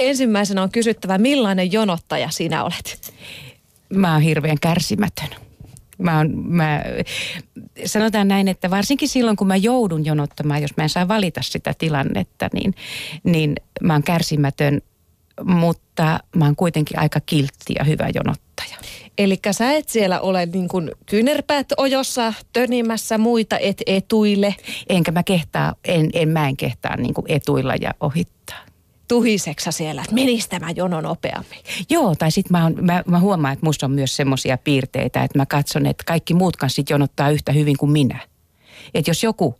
ensimmäisenä on kysyttävä, millainen jonottaja sinä olet? Mä oon hirveän kärsimätön. Mä oon, mä, sanotaan näin, että varsinkin silloin kun mä joudun jonottamaan, jos mä en saa valita sitä tilannetta, niin, niin mä oon kärsimätön, mutta mä oon kuitenkin aika kiltti ja hyvä jonottaja. Eli sä et siellä ole niin kuin kyynärpäät ojossa tönimässä muita et etuille. Enkä mä kehtaa, en, en mä en kehtaa niin kuin etuilla ja ohittaa tuhiseksa siellä, että menisi tämä jono nopeammin? Joo, tai sitten mä, mä, mä huomaan, että musta on myös semmoisia piirteitä, että mä katson, että kaikki muut kanssa jonottaa yhtä hyvin kuin minä. Että jos joku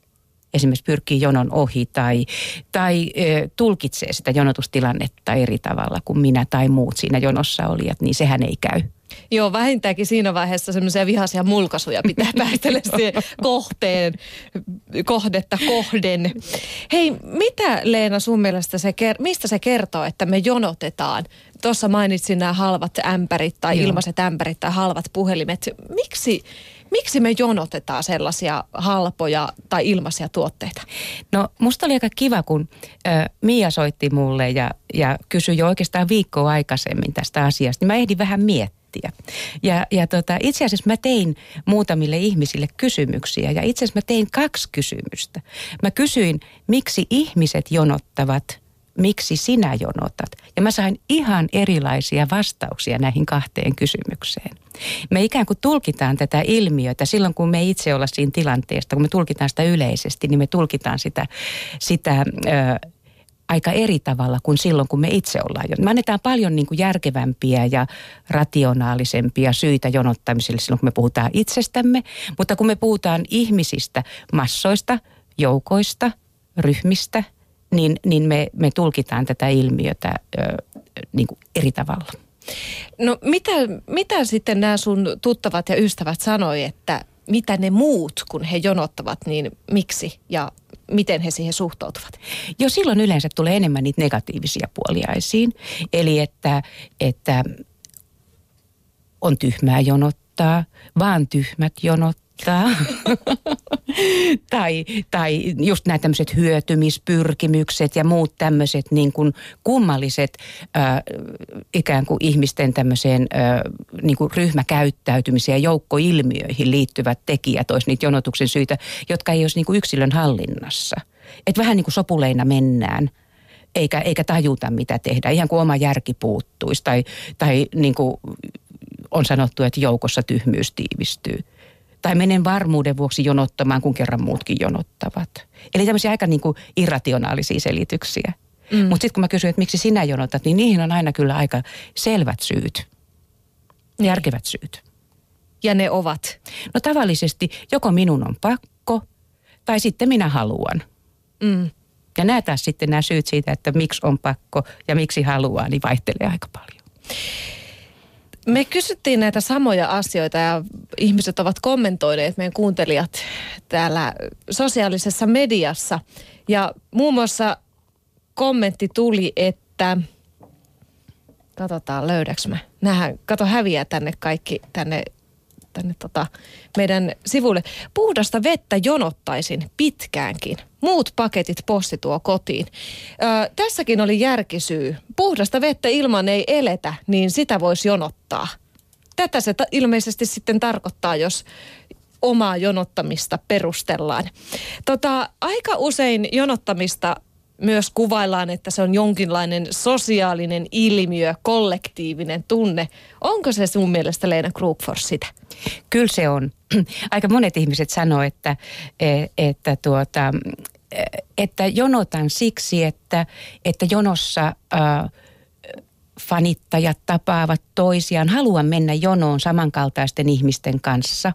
esimerkiksi pyrkii jonon ohi tai, tai e, tulkitsee sitä jonotustilannetta eri tavalla kuin minä tai muut siinä jonossa olijat, niin sehän ei käy. Joo, vähintäänkin siinä vaiheessa semmoisia vihaisia mulkaisuja pitää päätellä siihen kohteen, kohdetta kohden. Hei, mitä Leena sun mielestä se, mistä se kertoo, että me jonotetaan? Tuossa mainitsin nämä halvat ämpärit tai Joo. ilmaiset ämpärit tai halvat puhelimet. Miksi, miksi me jonotetaan sellaisia halpoja tai ilmaisia tuotteita? No musta oli aika kiva, kun äh, Mia soitti mulle ja, ja kysyi jo oikeastaan viikkoa aikaisemmin tästä asiasta. Niin mä ehdin vähän miettiä miettiä. Ja, ja tota, itse asiassa mä tein muutamille ihmisille kysymyksiä ja itse asiassa mä tein kaksi kysymystä. Mä kysyin, miksi ihmiset jonottavat miksi sinä jonotat? Ja mä sain ihan erilaisia vastauksia näihin kahteen kysymykseen. Me ikään kuin tulkitaan tätä ilmiötä silloin, kun me itse olla siinä tilanteesta, kun me tulkitaan sitä yleisesti, niin me tulkitaan sitä, sitä ö, aika eri tavalla kuin silloin, kun me itse ollaan. Me annetaan paljon niin kuin järkevämpiä ja rationaalisempia syitä jonottamiselle silloin, kun me puhutaan itsestämme. Mutta kun me puhutaan ihmisistä, massoista, joukoista, ryhmistä, niin, niin me, me tulkitaan tätä ilmiötä ö, niin kuin eri tavalla. No mitä, mitä sitten nämä sun tuttavat ja ystävät sanoi, että mitä ne muut, kun he jonottavat, niin miksi ja miten he siihen suhtautuvat? Jo silloin yleensä tulee enemmän niitä negatiivisia puolia esiin. Eli että, että on tyhmää jonottaa, vaan tyhmät jonottaa tai, tai just nämä tämmöiset hyötymispyrkimykset ja muut tämmöiset niin kuin kummalliset äh, ikään kuin ihmisten tämmöiseen äh, niin kuin ryhmäkäyttäytymiseen ja joukkoilmiöihin liittyvät tekijät olisi niitä jonotuksen syitä, jotka ei olisi niin kuin yksilön hallinnassa. Että vähän niin kuin sopuleina mennään eikä, eikä tajuta mitä tehdä, ihan kuin oma järki puuttuisi tai, tai niin kuin on sanottu, että joukossa tyhmyys tiivistyy tai menen varmuuden vuoksi jonottamaan, kun kerran muutkin jonottavat. Eli tämmöisiä aika niin kuin irrationaalisia selityksiä. Mm. Mutta sitten kun mä kysyn, että miksi sinä jonotat, niin niihin on aina kyllä aika selvät syyt. Niin. Järkevät syyt. Ja ne ovat? No tavallisesti joko minun on pakko tai sitten minä haluan. Mm. Ja nämä taas sitten nämä syyt siitä, että miksi on pakko ja miksi haluaa, niin vaihtelee aika paljon. Me kysyttiin näitä samoja asioita ja ihmiset ovat kommentoineet, meidän kuuntelijat täällä sosiaalisessa mediassa. Ja muun muassa kommentti tuli, että katsotaan löydäks mä. Nähdään, kato häviää tänne kaikki tänne tänne tota meidän sivuille. Puhdasta vettä jonottaisin pitkäänkin. Muut paketit posti tuo kotiin. Ö, tässäkin oli järkisyy. Puhdasta vettä ilman ei eletä, niin sitä voisi jonottaa. Tätä se ta- ilmeisesti sitten tarkoittaa, jos omaa jonottamista perustellaan. Tota, aika usein jonottamista myös kuvaillaan, että se on jonkinlainen sosiaalinen ilmiö, kollektiivinen tunne. Onko se sun mielestä Leena Krugfors sitä? Kyllä se on. Aika monet ihmiset sanoo, että, e, että, tuota, e, että jonotan siksi, että, että jonossa... Äh, fanittajat tapaavat toisiaan. Haluan mennä jonoon samankaltaisten ihmisten kanssa.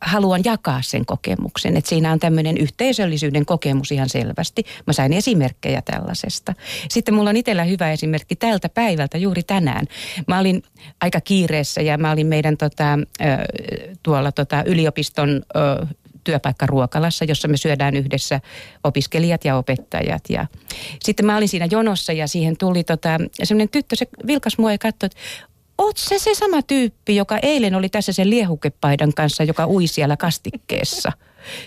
Haluan jakaa sen kokemuksen. että siinä on tämmöinen yhteisöllisyyden kokemus ihan selvästi. Mä sain esimerkkejä tällaisesta. Sitten mulla on itsellä hyvä esimerkki tältä päivältä juuri tänään. Mä olin aika kiireessä ja mä olin meidän tota, tuolla tota, yliopiston työpaikkaruokalassa, jossa me syödään yhdessä opiskelijat ja opettajat. Ja sitten mä olin siinä jonossa ja siihen tuli tota, semmoinen tyttö, se vilkas mua ja katsoi, että oot se se sama tyyppi, joka eilen oli tässä sen liehukepaidan kanssa, joka ui siellä kastikkeessa.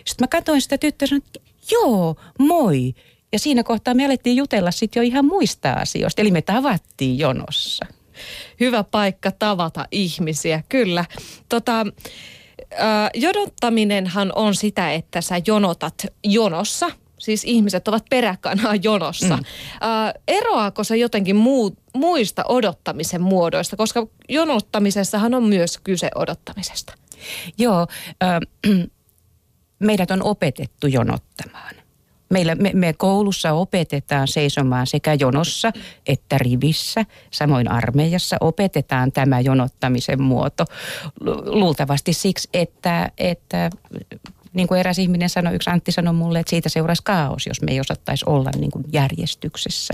Sitten mä katsoin sitä tyttöä ja sanoin, että joo, moi. Ja siinä kohtaa me alettiin jutella sitten jo ihan muista asioista. Eli me tavattiin jonossa. Hyvä paikka tavata ihmisiä, kyllä. Tota, äh, jonottaminenhan on sitä, että sä jonotat jonossa – siis ihmiset ovat peräkanaa jonossa. Mm. Äh, eroaako se jotenkin muu, muista odottamisen muodoista, koska jonottamisessahan on myös kyse odottamisesta? Joo, äh, meidät on opetettu jonottamaan. Meillä, me, me koulussa opetetaan seisomaan sekä jonossa että rivissä, samoin armeijassa opetetaan tämä jonottamisen muoto. Luultavasti siksi, että, että niin kuin eräs ihminen sanoi, yksi Antti sanoi mulle, että siitä seuraisi kaos, jos me ei osattaisi olla niin kuin järjestyksessä.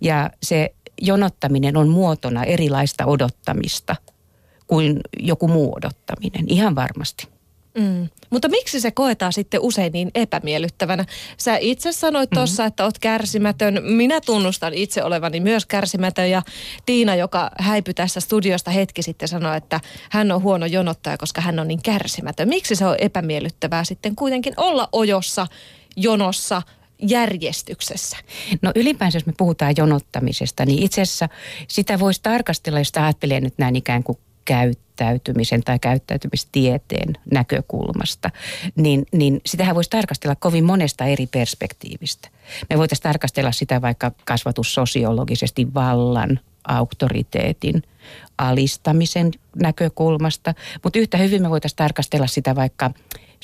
Ja se jonottaminen on muotona erilaista odottamista kuin joku muu odottaminen, ihan varmasti. Mm. Mutta miksi se koetaan sitten usein niin epämiellyttävänä? Sä itse sanoit tuossa, mm-hmm. että oot kärsimätön. Minä tunnustan itse olevani myös kärsimätön ja Tiina, joka häipyi tässä studiosta hetki sitten, sanoi, että hän on huono jonottaja, koska hän on niin kärsimätön. Miksi se on epämiellyttävää sitten kuitenkin olla ojossa, jonossa, järjestyksessä? No ylipäänsä, jos me puhutaan jonottamisesta, niin itse asiassa sitä voisi tarkastella, jos ajattelee nyt näin ikään kuin käyttäytymisen tai käyttäytymistieteen näkökulmasta, niin, niin sitähän voisi tarkastella kovin monesta eri perspektiivistä. Me voitaisiin tarkastella sitä vaikka kasvatussosiologisesti vallan, auktoriteetin, alistamisen näkökulmasta, mutta yhtä hyvin me voitaisiin tarkastella sitä vaikka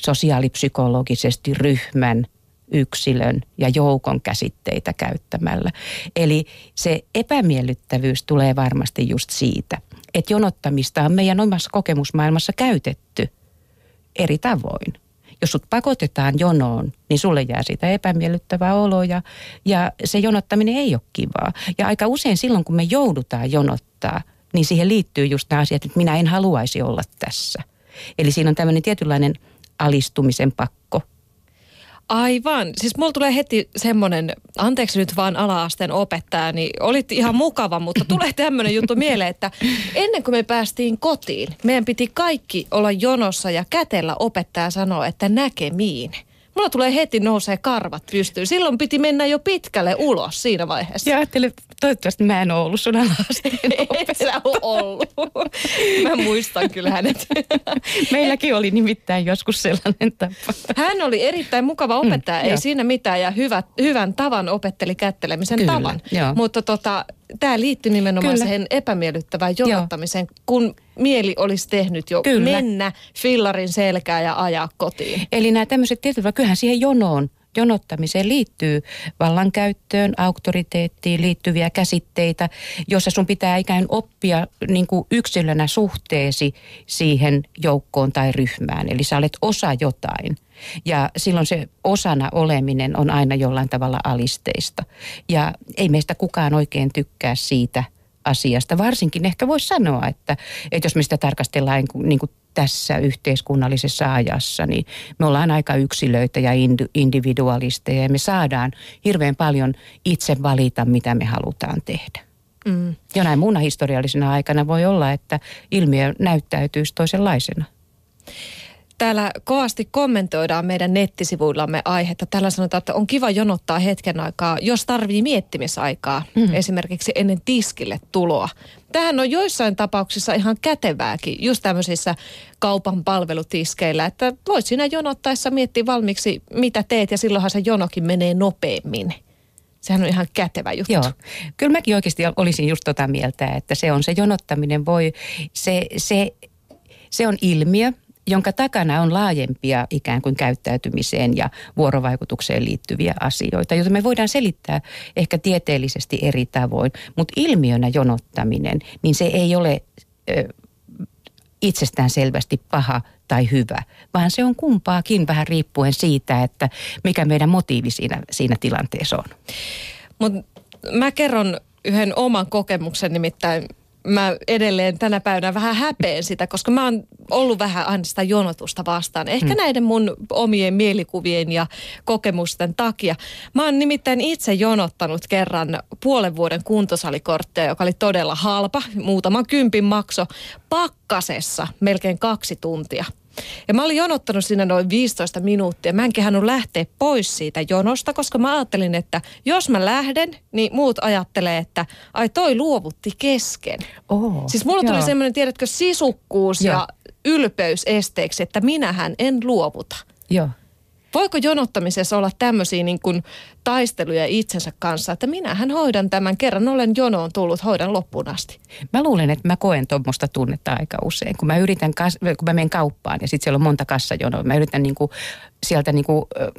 sosiaalipsykologisesti ryhmän, yksilön ja joukon käsitteitä käyttämällä. Eli se epämiellyttävyys tulee varmasti just siitä – että jonottamista on meidän omassa kokemusmaailmassa käytetty eri tavoin. Jos sut pakotetaan jonoon, niin sulle jää sitä epämiellyttävää oloa ja, ja se jonottaminen ei ole kivaa. Ja aika usein silloin, kun me joudutaan jonottaa, niin siihen liittyy just nämä asiat, että minä en haluaisi olla tässä. Eli siinä on tämmöinen tietynlainen alistumisen pakko Aivan. Siis mulla tulee heti semmoinen, anteeksi nyt vaan ala-asteen opettaja, niin olit ihan mukava, mutta tulee tämmöinen juttu mieleen, että ennen kuin me päästiin kotiin, meidän piti kaikki olla jonossa ja kätellä opettaja sanoa, että näkemiin. Mulla tulee heti nousee karvat pystyyn. Silloin piti mennä jo pitkälle ulos siinä vaiheessa. Ja ajattelin, toivottavasti mä en ole ollut sun sä ollut. Mä muistan kyllä hänet. Meilläkin oli nimittäin joskus sellainen tapa. Hän oli erittäin mukava opettaja, mm, ei jo. siinä mitään. Ja hyvä, hyvän tavan opetteli kättelemisen kyllä, tavan. Jo. Mutta tota, tämä liittyy nimenomaan Kyllä. siihen epämiellyttävään jonottamiseen, Joo. kun mieli olisi tehnyt jo Kyllä. mennä fillarin selkää ja ajaa kotiin. Eli nämä tämmöiset tietyt, kyllähän siihen jonoon jonottamiseen liittyy vallankäyttöön, auktoriteettiin liittyviä käsitteitä, jossa sun pitää ikään oppia niin kuin yksilönä suhteesi siihen joukkoon tai ryhmään. Eli sä olet osa jotain. Ja silloin se osana oleminen on aina jollain tavalla alisteista. Ja ei meistä kukaan oikein tykkää siitä asiasta. Varsinkin ehkä voisi sanoa, että, että jos me sitä tarkastellaan niin kuin tässä yhteiskunnallisessa ajassa, niin me ollaan aika yksilöitä ja individualisteja ja me saadaan hirveän paljon itse valita, mitä me halutaan tehdä. Mm. Jonain muuna historiallisena aikana voi olla, että ilmiö näyttäytyisi toisenlaisena. Täällä kovasti kommentoidaan meidän nettisivuillamme aihetta. Tällä sanotaan, että on kiva jonottaa hetken aikaa, jos tarvii miettimisaikaa, mm-hmm. esimerkiksi ennen tiskille tuloa. Tähän on joissain tapauksissa ihan kätevääkin, just tämmöisissä kaupan palvelutiskeillä, että voit siinä jonottaessa miettiä valmiiksi, mitä teet, ja silloinhan se jonokin menee nopeammin. Sehän on ihan kätevä juttu. Joo. Kyllä mäkin oikeasti olisin just tota mieltä, että se on se jonottaminen voi, se, se, se on ilmiö, jonka takana on laajempia ikään kuin käyttäytymiseen ja vuorovaikutukseen liittyviä asioita, joita me voidaan selittää ehkä tieteellisesti eri tavoin. Mutta ilmiönä jonottaminen, niin se ei ole ö, itsestään selvästi paha tai hyvä, vaan se on kumpaakin vähän riippuen siitä, että mikä meidän motiivi siinä, siinä tilanteessa on. Mutta mä kerron yhden oman kokemuksen, nimittäin mä edelleen tänä päivänä vähän häpeen sitä, koska mä oon ollut vähän aina sitä jonotusta vastaan. Ehkä mm. näiden mun omien mielikuvien ja kokemusten takia. Mä oon nimittäin itse jonottanut kerran puolen vuoden kuntosalikortteja, joka oli todella halpa, muutaman kympin makso, pakkasessa melkein kaksi tuntia. Ja mä olin jonottanut siinä noin 15 minuuttia. Mä en kehannut lähteä pois siitä jonosta, koska mä ajattelin, että jos mä lähden, niin muut ajattelee, että ai toi luovutti kesken. Oh, siis mulla joo. tuli semmoinen, tiedätkö, sisukkuus Joo. ja ylpeys esteeksi, että minähän en luovuta. Joo. Voiko jonottamisessa olla tämmöisiä niin kuin taisteluja itsensä kanssa, että minähän hoidan tämän kerran, olen jonoon tullut, hoidan loppuun asti. Mä luulen, että mä koen tuommoista tunnetta aika usein. Kun mä yritän, kun mä menen kauppaan ja sitten siellä on monta kassajonoa, mä yritän niinku, sieltä niinku, ö,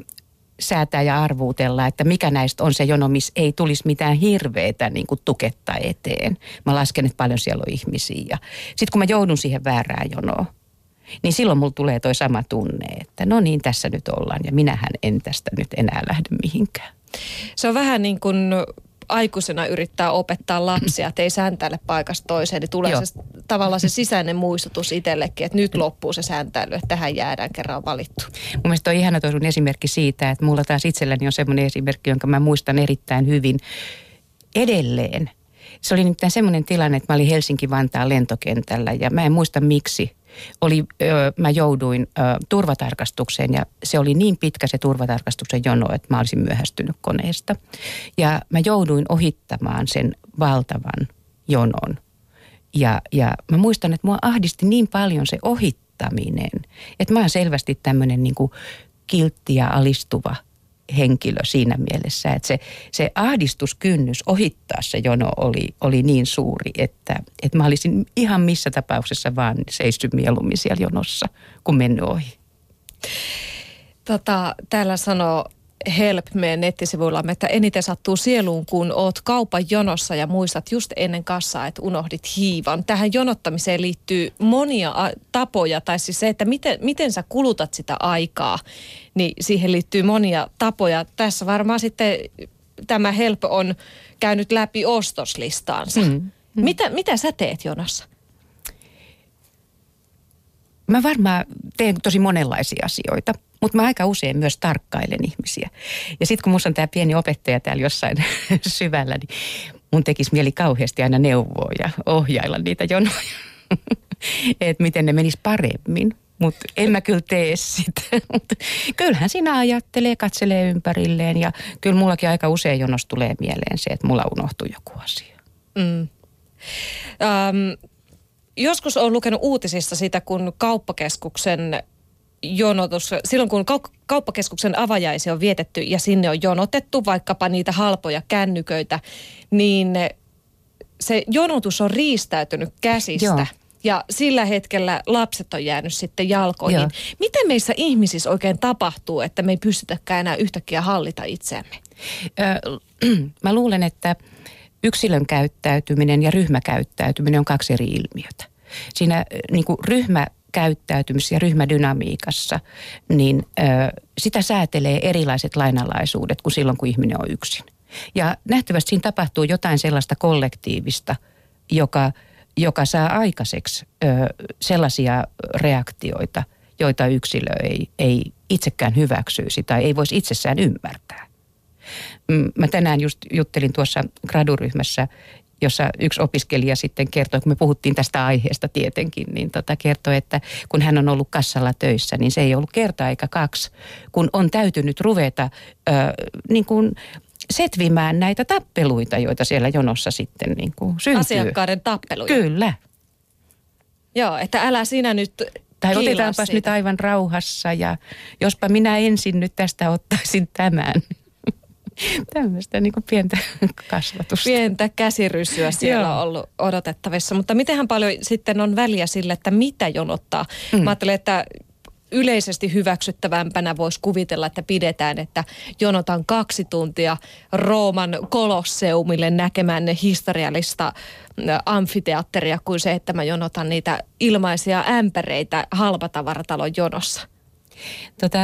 säätää ja arvuutella, että mikä näistä on se jono, missä ei tulisi mitään hirveätä niin kuin tuketta eteen. Mä lasken, että paljon siellä on ihmisiä. Sitten kun mä joudun siihen väärään jonoon, niin silloin mulla tulee toi sama tunne, että no niin, tässä nyt ollaan ja minähän en tästä nyt enää lähde mihinkään. Se on vähän niin kuin aikuisena yrittää opettaa lapsia, että ei sääntäile paikasta toiseen, niin tulee Joo. se, tavallaan se sisäinen muistutus itsellekin, että nyt loppuu se sääntäily, että tähän jäädään kerran valittu. Mun mielestä on ihana toi sun esimerkki siitä, että mulla taas itselläni on semmoinen esimerkki, jonka mä muistan erittäin hyvin edelleen. Se oli nimittäin semmoinen tilanne, että mä olin Helsinki-Vantaan lentokentällä ja mä en muista miksi. Oli, ö, mä jouduin ö, turvatarkastukseen ja se oli niin pitkä se turvatarkastuksen jono, että mä olisin myöhästynyt koneesta. Ja mä jouduin ohittamaan sen valtavan jonon. Ja, ja mä muistan, että mua ahdisti niin paljon se ohittaminen, että mä oon selvästi tämmöinen niin kiltti ja alistuva henkilö siinä mielessä, että se, se ahdistuskynnys ohittaa se jono oli, oli niin suuri, että, että mä olisin ihan missä tapauksessa vaan seissyt mieluummin siellä jonossa, kun mennyt ohi. Tota, täällä sanoo Help meidän nettisivuillamme, että eniten sattuu sieluun, kun oot kaupan jonossa ja muistat just ennen kassaa, että unohdit hiivan. Tähän jonottamiseen liittyy monia tapoja, tai siis se, että miten, miten sä kulutat sitä aikaa, niin siihen liittyy monia tapoja. Tässä varmaan sitten tämä Help on käynyt läpi ostoslistaansa. Mm, Mm. Mitä, mitä sä teet jonossa? Mä varmaan teen tosi monenlaisia asioita, mutta mä aika usein myös tarkkailen ihmisiä. Ja sitten kun musta on tämä pieni opettaja täällä jossain syvällä, niin mun tekisi mieli kauheasti aina neuvoa ja ohjailla niitä jonoja. että miten ne menis paremmin. Mutta en mä kyllä tee sitä. Kyllähän siinä ajattelee, katselee ympärilleen ja kyllä mullakin aika usein jonossa tulee mieleen se, että mulla unohtuu joku asia. Mm. Ähm, joskus olen lukenut uutisista sitä, kun kauppakeskuksen jonotus, silloin kun kau- kauppakeskuksen avajaisia on vietetty ja sinne on jonotettu vaikkapa niitä halpoja kännyköitä, niin se jonotus on riistäytynyt käsistä. Joo. Ja sillä hetkellä lapset on jäänyt sitten jalkoihin. Joo. Miten meissä ihmisissä oikein tapahtuu, että me ei pystytäkään enää yhtäkkiä hallita itseämme? Ö, mä luulen, että yksilön käyttäytyminen ja ryhmäkäyttäytyminen on kaksi eri ilmiötä. Siinä niin kuin ryhmäkäyttäytymisessä ja ryhmädynamiikassa, niin ö, sitä säätelee erilaiset lainalaisuudet kuin silloin, kun ihminen on yksin. Ja nähtävästi siinä tapahtuu jotain sellaista kollektiivista, joka, joka saa aikaiseksi ö, sellaisia reaktioita, joita yksilö ei, ei itsekään hyväksyisi tai ei voisi itsessään ymmärtää. Mm, Mä tänään just juttelin tuossa graduryhmässä, jossa yksi opiskelija sitten kertoi, kun me puhuttiin tästä aiheesta tietenkin, niin tota kertoi, että kun hän on ollut kassalla töissä, niin se ei ollut kerta eikä kaksi, kun on täytynyt ruveta ö, niin kuin setvimään näitä tappeluita, joita siellä jonossa sitten niin kuin syntyy. Asiakkaiden tappeluja. Kyllä. Joo, että älä sinä nyt Tai otetaanpas siitä. nyt aivan rauhassa ja jospa minä ensin nyt tästä ottaisin tämän. Tämmöistä niin kuin pientä kasvatusta. Pientä käsirysyä siellä Joo. on ollut odotettavissa. Mutta mitenhän paljon sitten on väliä sille, että mitä jonottaa? Mm. Mä ajattelen, että yleisesti hyväksyttävämpänä voisi kuvitella, että pidetään, että jonotan kaksi tuntia Rooman kolosseumille näkemään ne historiallista amfiteatteria kuin se, että mä jonotan niitä ilmaisia ämpäreitä halpatavaratalon jonossa. Tota,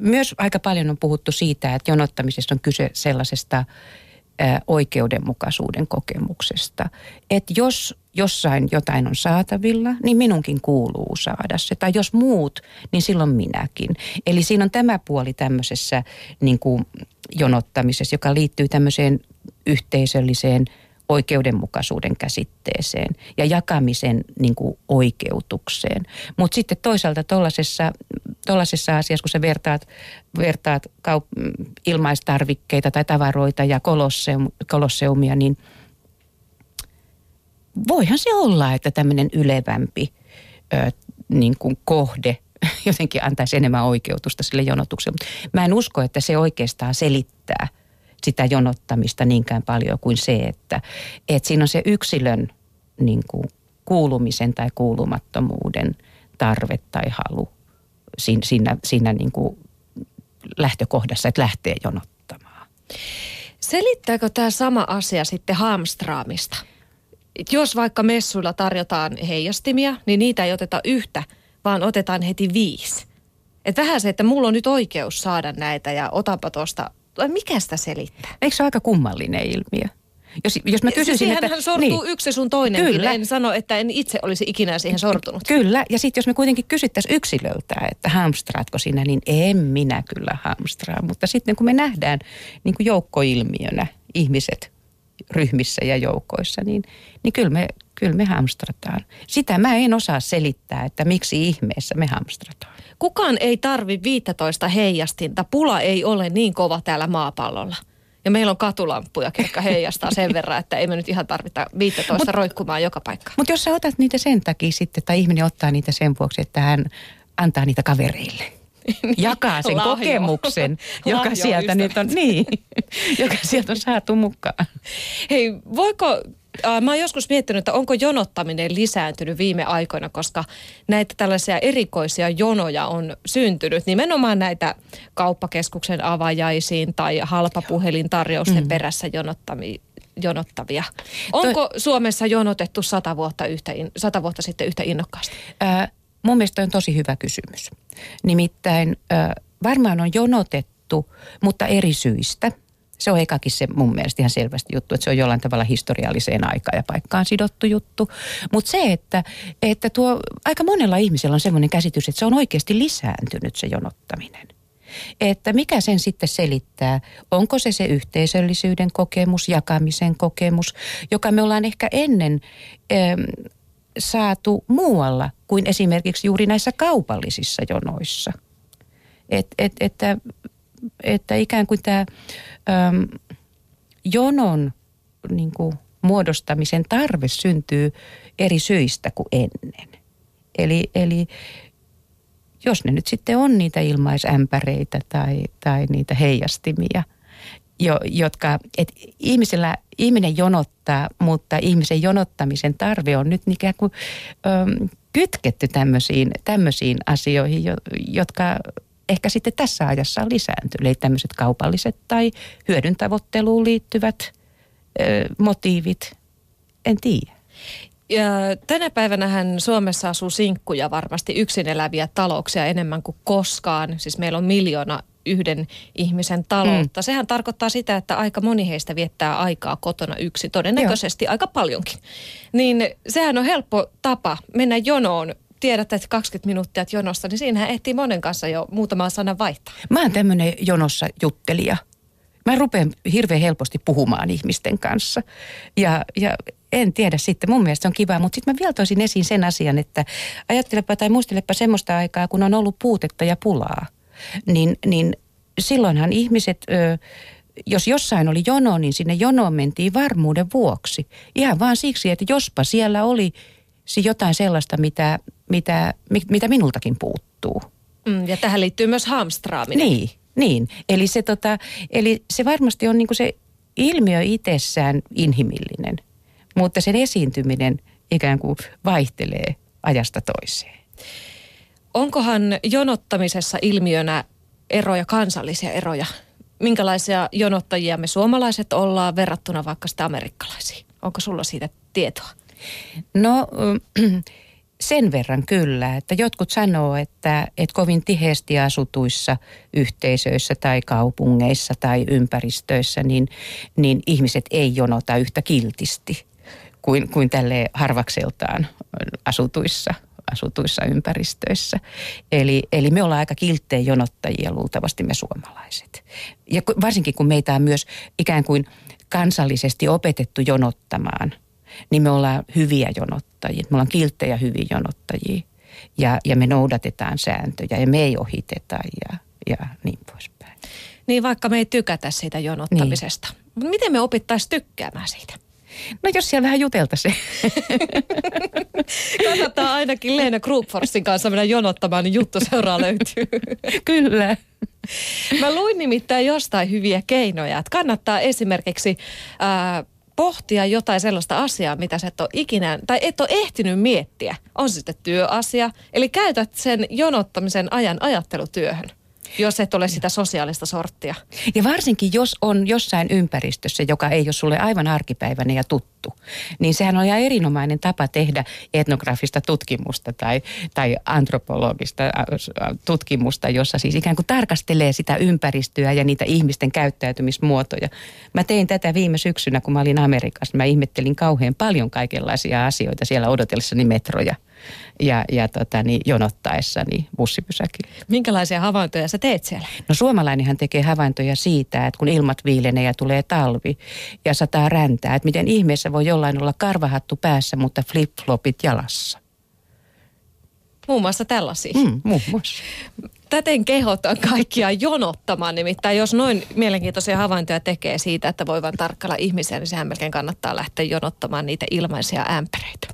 myös aika paljon on puhuttu siitä, että jonottamisesta on kyse sellaisesta oikeudenmukaisuuden kokemuksesta. Että jos jossain jotain on saatavilla, niin minunkin kuuluu saada se. Tai jos muut, niin silloin minäkin. Eli siinä on tämä puoli tämmöisessä niin kuin jonottamisessa, joka liittyy tämmöiseen yhteisölliseen oikeudenmukaisuuden käsitteeseen ja jakamisen niin kuin oikeutukseen. Mutta sitten toisaalta tuollaisessa asiassa, kun sä vertaat, vertaat kaup- ilmaistarvikkeita tai tavaroita ja kolosseum, kolosseumia, niin voihan se olla, että tämmöinen ylevämpi ö, niin kuin kohde jotenkin antaisi enemmän oikeutusta sille jonotukselle. Mä en usko, että se oikeastaan selittää – sitä jonottamista niinkään paljon kuin se, että, että siinä on se yksilön niin kuin kuulumisen tai kuulumattomuuden tarve tai halu siinä, siinä, siinä niin kuin lähtökohdassa, että lähtee jonottamaan. Selittääkö tämä sama asia sitten hamstraamista? Jos vaikka messuilla tarjotaan heijastimia, niin niitä ei oteta yhtä, vaan otetaan heti viisi. Et vähän se, että mulla on nyt oikeus saada näitä ja otanpa tuosta mikä sitä selittää? Eikö se ole aika kummallinen ilmiö? Jos, jos mä kysyisin, Siihen että... sortuu niin. yksi sun toinen. Kyllä. En sano, että en itse olisi ikinä siihen sortunut. Kyllä. Ja sitten jos me kuitenkin kysyttäisiin yksilöltä, että hamstraatko sinä, niin en minä kyllä hamstraa. Mutta sitten kun me nähdään niin kuin joukkoilmiönä ihmiset ryhmissä ja joukoissa, niin, niin kyllä, me, kyllä me hamstrataan. Sitä mä en osaa selittää, että miksi ihmeessä me hamstrataan. Kukaan ei tarvi 15 heijastinta. Pula ei ole niin kova täällä maapallolla. Ja meillä on katulamppuja, jotka heijastaa sen verran, että ei me nyt ihan tarvita 15 mut, roikkumaan joka paikka. Mutta jos sä otat niitä sen takia sitten, tai ihminen ottaa niitä sen vuoksi, että hän antaa niitä kavereille. Jakaa sen Lahjo. kokemuksen, joka Lahjo sieltä nyt on, niin, joka sieltä on saatu mukaan. Hei, voiko Äh, mä oon joskus miettinyt, että onko jonottaminen lisääntynyt viime aikoina, koska näitä tällaisia erikoisia jonoja on syntynyt. Nimenomaan näitä kauppakeskuksen avajaisiin tai halpapuhelintarjousten mm. perässä jonottami, jonottavia. Onko Toi... Suomessa jonotettu sata vuotta, yhtä, sata vuotta sitten yhtä innokkaasti? Äh, mun mielestä on tosi hyvä kysymys. Nimittäin äh, varmaan on jonotettu, mutta eri syistä – se on ekakin se mun mielestä ihan selvästi juttu, että se on jollain tavalla historialliseen aikaan ja paikkaan sidottu juttu. Mutta se, että, että tuo aika monella ihmisellä on semmoinen käsitys, että se on oikeasti lisääntynyt se jonottaminen. Että mikä sen sitten selittää? Onko se se yhteisöllisyyden kokemus, jakamisen kokemus, joka me ollaan ehkä ennen ähm, saatu muualla kuin esimerkiksi juuri näissä kaupallisissa jonoissa. Et, et, että että ikään kuin tämä äm, jonon niin kuin, muodostamisen tarve syntyy eri syistä kuin ennen. Eli, eli jos ne nyt sitten on niitä ilmaisämpäreitä tai, tai niitä heijastimia, jo, jotka, että ihmisellä, ihminen jonottaa, mutta ihmisen jonottamisen tarve on nyt ikään kuin äm, kytketty tämmöisiin, tämmöisiin asioihin, jotka ehkä sitten tässä ajassa on lisääntynyt. Eli tämmöiset kaupalliset tai hyödyntavoitteluun liittyvät ö, motiivit, en tiedä. Ja tänä päivänä Suomessa asuu sinkkuja varmasti yksin eläviä talouksia enemmän kuin koskaan. Siis meillä on miljoona yhden ihmisen taloutta. Mm. Sehän tarkoittaa sitä, että aika moni heistä viettää aikaa kotona yksi, todennäköisesti Joo. aika paljonkin. Niin sehän on helppo tapa mennä jonoon tiedät, että 20 minuuttia jonossa, niin siinähän ehtii monen kanssa jo muutama sana vaihtaa. Mä oon tämmöinen jonossa juttelija. Mä rupean hirveän helposti puhumaan ihmisten kanssa. Ja, ja en tiedä sitten, mun mielestä se on kiva, mutta sitten mä vielä toisin esiin sen asian, että ajattelepa tai muistelepa semmoista aikaa, kun on ollut puutetta ja pulaa. Niin, niin silloinhan ihmiset... Jos jossain oli jono, niin sinne jonoon mentiin varmuuden vuoksi. Ihan vaan siksi, että jospa siellä oli jotain sellaista, mitä, mitä, mitä minultakin puuttuu. Mm, ja tähän liittyy myös hamstraaminen. Niin, niin. Eli, se, tota, eli se varmasti on niinku se ilmiö itsessään inhimillinen, mutta sen esiintyminen ikään kuin vaihtelee ajasta toiseen. Onkohan jonottamisessa ilmiönä eroja, kansallisia eroja? Minkälaisia jonottajia me suomalaiset ollaan verrattuna vaikka sitä amerikkalaisiin? Onko sulla siitä tietoa? No sen verran kyllä, että jotkut sanoo, että, että kovin tiheesti asutuissa yhteisöissä tai kaupungeissa tai ympäristöissä, niin, niin ihmiset ei jonota yhtä kiltisti kuin, kuin tälle harvakseltaan asutuissa asutuissa ympäristöissä. Eli, eli me ollaan aika kilttejä jonottajia luultavasti me suomalaiset. Ja varsinkin kun meitä on myös ikään kuin kansallisesti opetettu jonottamaan, niin me ollaan hyviä jonottajia. Me ollaan kilttejä hyviä jonottajia ja, ja me noudatetaan sääntöjä ja me ei ohiteta ja, ja niin poispäin. Niin vaikka me ei tykätä siitä jonottamisesta. Niin. Miten me opittaisiin tykkäämään siitä? No jos siellä vähän juteltaisiin. Kannattaa ainakin Leena Groupforsin kanssa mennä jonottamaan, niin juttu seuraa löytyy. Kyllä. Mä luin nimittäin jostain hyviä keinoja, että kannattaa esimerkiksi ää, pohtia jotain sellaista asiaa, mitä sä et ole ikinä, tai et ole ehtinyt miettiä. On sitten työasia, eli käytät sen jonottamisen ajan ajattelutyöhön jos et ole sitä sosiaalista sorttia. Ja varsinkin, jos on jossain ympäristössä, joka ei ole sulle aivan arkipäiväinen ja tuttu, niin sehän on ihan erinomainen tapa tehdä etnografista tutkimusta tai, tai antropologista tutkimusta, jossa siis ikään kuin tarkastelee sitä ympäristöä ja niitä ihmisten käyttäytymismuotoja. Mä tein tätä viime syksynä, kun mä olin Amerikassa. Mä ihmettelin kauhean paljon kaikenlaisia asioita siellä odotellessani metroja ja, ja tota, niin, jonottaessani bussipysäkillä. Minkälaisia havaintoja sä teet siellä? No suomalainenhan tekee havaintoja siitä, että kun ilmat viilenee ja tulee talvi ja sataa räntää, että miten ihmeessä voi jollain olla karvahattu päässä, mutta flip-flopit jalassa. Muun muassa tällaisia. Mm, muun muassa. Täten kehotan kaikkia jonottamaan, nimittäin jos noin mielenkiintoisia havaintoja tekee siitä, että voi vain tarkkailla ihmisiä, niin sehän melkein kannattaa lähteä jonottamaan niitä ilmaisia ämpäreitä.